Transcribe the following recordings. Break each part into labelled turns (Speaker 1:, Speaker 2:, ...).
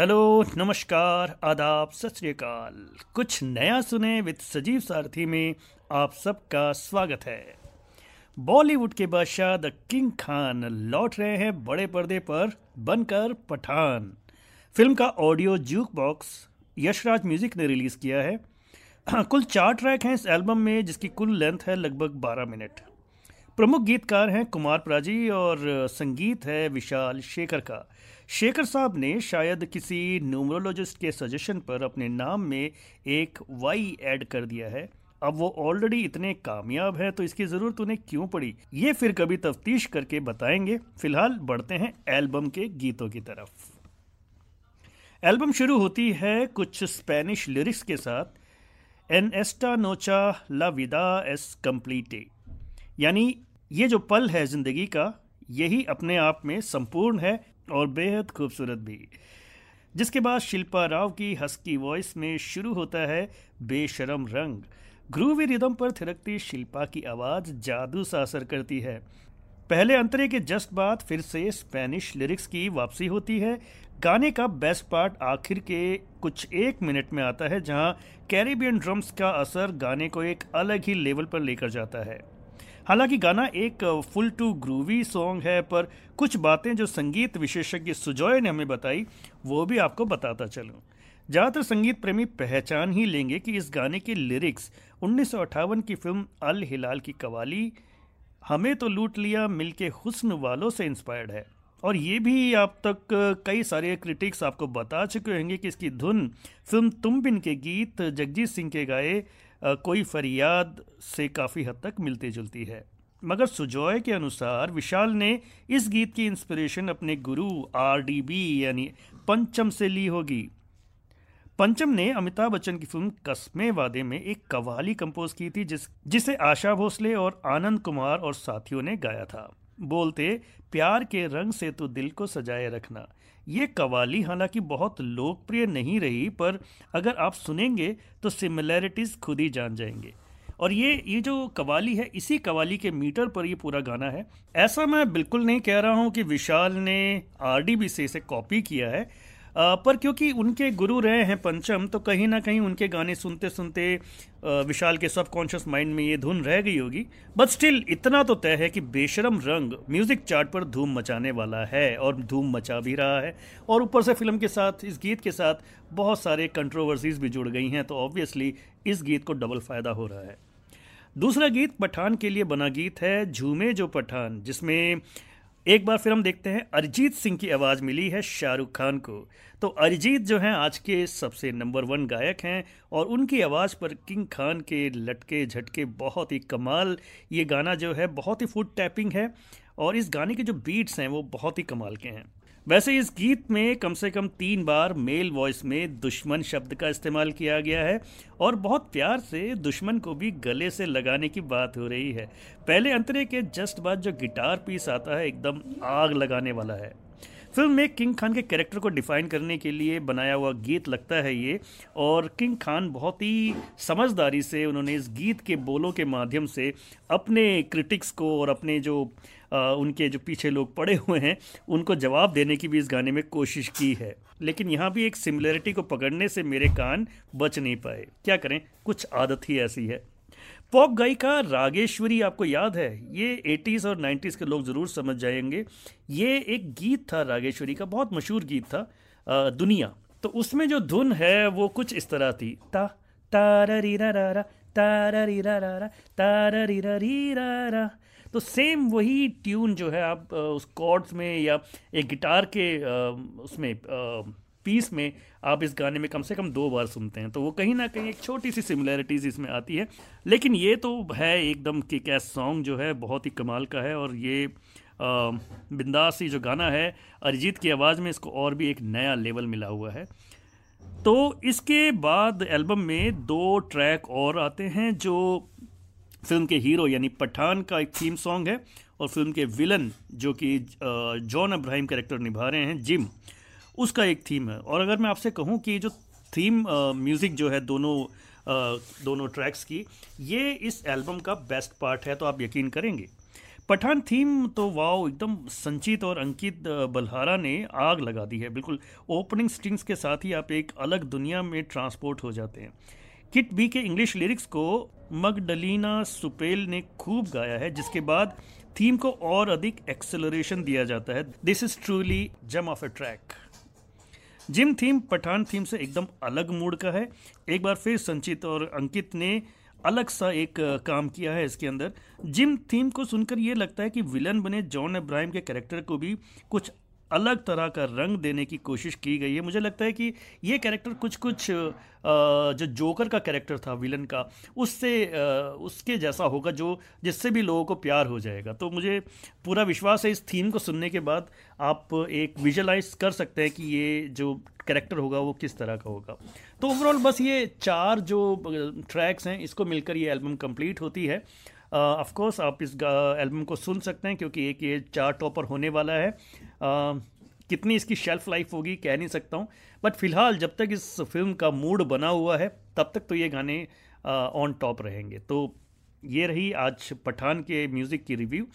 Speaker 1: Hello, नमस्कार, आदाब, सत श्रीकाल कुछ नया सुने विद सजीव सारथी में आप सबका स्वागत है। बॉलीवुड के बादशाह द किंग खान लौट रहे हैं बड़े पर्दे पर बनकर पठान। फ़िल्म का audio jukebox Yash Raj music ने रिलीज़ किया है। कुल चार ट्रैक हैं इस एल्बम में जिसकी कुल लेंथ है लगभग 12 मिनट। प्रमुख गीतकार हैं कुमार प्राजी और संगीत है विशाल शेखर का। शेखर साहब ने शायद किसी न्यूमरोलॉजिस्ट के सजेशन पर अपने नाम में एक वाई ऐड कर दिया है। अब वो ऑलरेडी इतने कामयाब है तो इसकी ज़रूरत उन्हें क्यों पड़ी? ये फिर कभी तफ्तीश करके बताएँगे। फ़िलहाल बढ़ते हैं एल्बम के गीतों की तरफ़। एल्बम शुरू होती है कुछ स्पेनिश लिरिक्स के साथ। एन एस्टा नोचा ला विदा एस कम्प्लीटे यानी ये जो पल है ज़िंदगी का, यही अपने आप में संपूर्ण है और बेहद खूबसूरत भी। जिसके बाद शिल्पा राव की हस्की वॉइस में शुरू होता है बेशरम रंग। ग्रूवी रिदम पर थिरकती शिल्पा की आवाज़ जादू सा असर करती है। पहले अंतरे के जस्ट बाद फिर से स्पेनिश लिरिक्स की वापसी होती है। गाने का बेस्ट पार्ट आखिर के कुछ एक मिनट में आता है, जहाँ कैरिबियन ड्रम्स का असर गाने को एक अलग ही लेवल पर लेकर जाता है। हालाँकि गाना एक फुल टू ग्रूवी सॉन्ग है, पर कुछ बातें जो संगीत विशेषज्ञ सुजॉय ने हमें बताई, वो भी आपको बताता चलूँ। ज़्यादातर संगीत प्रेमी पहचान ही लेंगे कि इस गाने के लिरिक्स, उन्नीस सौ अट्ठावन की फ़िल्म अल हिलाल की कवाली, हमें तो लूट लिया मिलके हुस्न वालों से इंस्पायर्ड है। और ये भी आप तक कई सारे क्रिटिक्स आपको बता चुके होंगे कि इसकी धुन फ़िल्म तुम बिन के गीत, जगजीत सिंह के गाए कोई फरियाद से काफ़ी हद तक मिलती जुलती है। मगर सुजॉय के अनुसार विशाल ने इस गीत की इंस्पिरेशन अपने गुरु आर डी बी यानी पंचम से ली होगी। पंचम ने अमिताभ बच्चन की फ़िल्म कस्मे वादे में एक कवाली कंपोज की थी, जिस, जिसे आशा भोसले और आनंद कुमार और साथियों ने गाया था। बोलते, प्यार के रंग से तो दिल को सजाए रखना। ये कवाली हालाँकि बहुत लोकप्रिय नहीं रही, पर अगर आप सुनेंगे तो सिमिलैरिटीज़ खुद ही जान जाएँगे। और ये ये जो कवाली है, इसी कवाली के मीटर पर ये पूरा गाना है। ऐसा मैं बिल्कुल नहीं कह रहा हूँ कि विशाल ने आर से इसे कॉपी किया है पर क्योंकि उनके गुरु रहे हैं पंचम तो कहीं ना कहीं उनके गाने सुनते सुनते विशाल के सबकॉन्शियस माइंड में ये धुन रह गई होगी। बट स्टिल इतना तो तय है कि बेशरम रंग म्यूज़िक चार्ट पर धूम मचाने वाला है और धूम मचा भी रहा है। और ऊपर से फ़िल्म के साथ, इस गीत के साथ बहुत सारे कंट्रोवर्सीज भी जुड़ गई हैं तो ऑब्वियसली इस गीत को डबल फ़ायदा हो रहा है। दूसरा गीत पठान के लिए बना गीत है, झूमे जो पठान, जिसमें एक बार फिर हम देखते हैं, अरिजीत सिंह की आवाज़ मिली है शाहरुख खान को। तो अरिजीत जो हैं, आज के सबसे नंबर वन गायक हैं और उनकी आवाज़ पर किंग खान के लटके झटके बहुत ही कमाल। ये गाना जो है, बहुत ही फुट टैपिंग है और इस गाने के जो बीट्स हैं, वो बहुत ही कमाल के हैं। वैसे इस गीत में कम से कम तीन बार मेल वॉइस में दुश्मन शब्द का इस्तेमाल किया गया है और बहुत प्यार से दुश्मन को भी गले से लगाने की बात हो रही है। पहले अंतरे के जस्ट बाद जो गिटार पीस आता है, एकदम आग लगाने वाला है। फ़िल्म में किंग खान के कैरेक्टर को डिफाइन करने के लिए बनाया हुआ गीत लगता है ये और किंग खान बहुत ही समझदारी से उन्होंने इस गीत के बोलों के माध्यम से अपने क्रिटिक्स को और अपने जो आ, उनके जो पीछे लोग पड़े हुए हैं उनको जवाब देने की भी इस गाने में कोशिश की है। लेकिन यहाँ भी एक सिमिलरिटी को पकड़ने से मेरे कान बच नहीं पाए। क्या करें? कुछ आदत ही ऐसी है। पॉप गायिका रागेश्वरी आपको याद है? ये 80s और 90s के लोग ज़रूर समझ जाएँगे। ये एक गीत था रागेश्वरी का बहुत मशहूर गीत था आ, दुनिया। तो उसमें जो धुन है वो कुछ इस तरह थी। ता तारी रा रा तारी रा रा तारी रा तो सेम वही ट्यून जो है आप उस कॉर्ड्स में या एक गिटार के उसमें पीस में आप इस गाने में कम से कम दो बार सुनते हैं। तो वो कहीं ना कहीं एक छोटी सी सिमिलैरिटीज़ इसमें आती है। लेकिन ये तो है एकदम कि कैस सॉन्ग जो है, बहुत ही कमाल का है और ये बिंदासी जो गाना है, अरिजीत की आवाज़ में इसको और भी एक नया लेवल मिला हुआ है। तो इसके बाद एल्बम में दो ट्रैक और आते हैं जो फ़िल्म के हीरो यानी पठान का एक थीम सॉन्ग है और फ़िल्म के विलन जो कि जॉन अब्राहिम कैरेक्टर निभा रहे हैं जिम उसका एक थीम है। और अगर मैं आपसे कहूँ कि जो थीम म्यूज़िक जो है दोनों दोनों ट्रैक्स की, ये इस एल्बम का बेस्ट पार्ट है तो आप यकीन करेंगे। पठान थीम तो वाओ एकदम संचित और अंकित बल्हारा ने आग लगा दी है। बिल्कुल ओपनिंग स्ट्रिंग्स के साथ ही आप एक अलग दुनिया में ट्रांसपोर्ट हो जाते हैं। किट बी के इंग्लिश लिरिक्स को मगडलीना सुपेल ने खूब गाया है, जिसके बाद थीम को और अधिक एक्सेलरेशन दिया जाता है। This is truly gem of a track Jim theme Pathaan theme से एकदम अलग मूड का है। एक बार फिर संचित और अंकित ने अलग सा एक काम किया है इसके अंदर। जिम थीम को सुनकर ये लगता है कि विलन बने जॉन अब्राहम के कैरेक्टर को भी कुछ अलग तरह का रंग देने की कोशिश की गई है। मुझे लगता है कि ये कैरेक्टर कुछ कुछ जो जोकर का कैरेक्टर था विलन का उससे उसके जैसा होगा जो जिससे भी लोगों को प्यार हो जाएगा। तो मुझे पूरा विश्वास है इस थीम को सुनने के बाद आप एक विजुलाइज कर सकते हैं कि ये जो कैरेक्टर होगा वो किस तरह का होगा। तो ओवरऑल बस ये चार जो ट्रैक्स हैं इसको मिलकर ये एल्बम कंप्लीट होती है। ऑफ़ uh, कोर्स आप इस एल्बम को सुन सकते हैं क्योंकि एक ये चार टॉपर होने वाला है। कितनी इसकी शेल्फ लाइफ होगी कह नहीं सकता हूँ। बट फ़िलहाल जब तक इस फ़िल्म का मूड बना हुआ है, तब तक तो ये गाने ऑन टॉप रहेंगे। तो ये रही आज पठान के म्यूज़िक की रिव्यू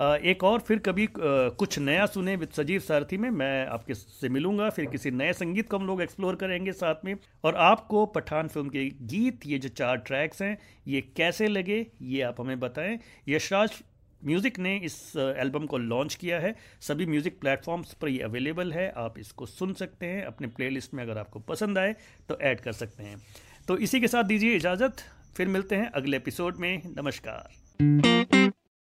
Speaker 1: एक और फिर कभी कुछ नया सुने विद सजीव सारथी में, मैं आपके से मिलूँगा। फिर किसी नए संगीत को हम लोग एक्सप्लोर करेंगे साथ में। और आपको पठान फ़िल्म के गीत, ये जो चार ट्रैक्स हैं, ये कैसे लगे, ये आप हमें बताएँ। यशराज म्यूज़िक ने इस एल्बम को लॉन्च किया है। सभी म्यूज़िक प्लेटफॉर्म्स पर ये अवेलेबल है। आप इसको सुन सकते हैं। अपने प्लेलिस्ट में अगर आपको पसंद आए तो ऐड कर सकते हैं। तो इसी के साथ दीजिए इजाज़त। फिर मिलते हैं अगले एपिसोड में। नमस्कार।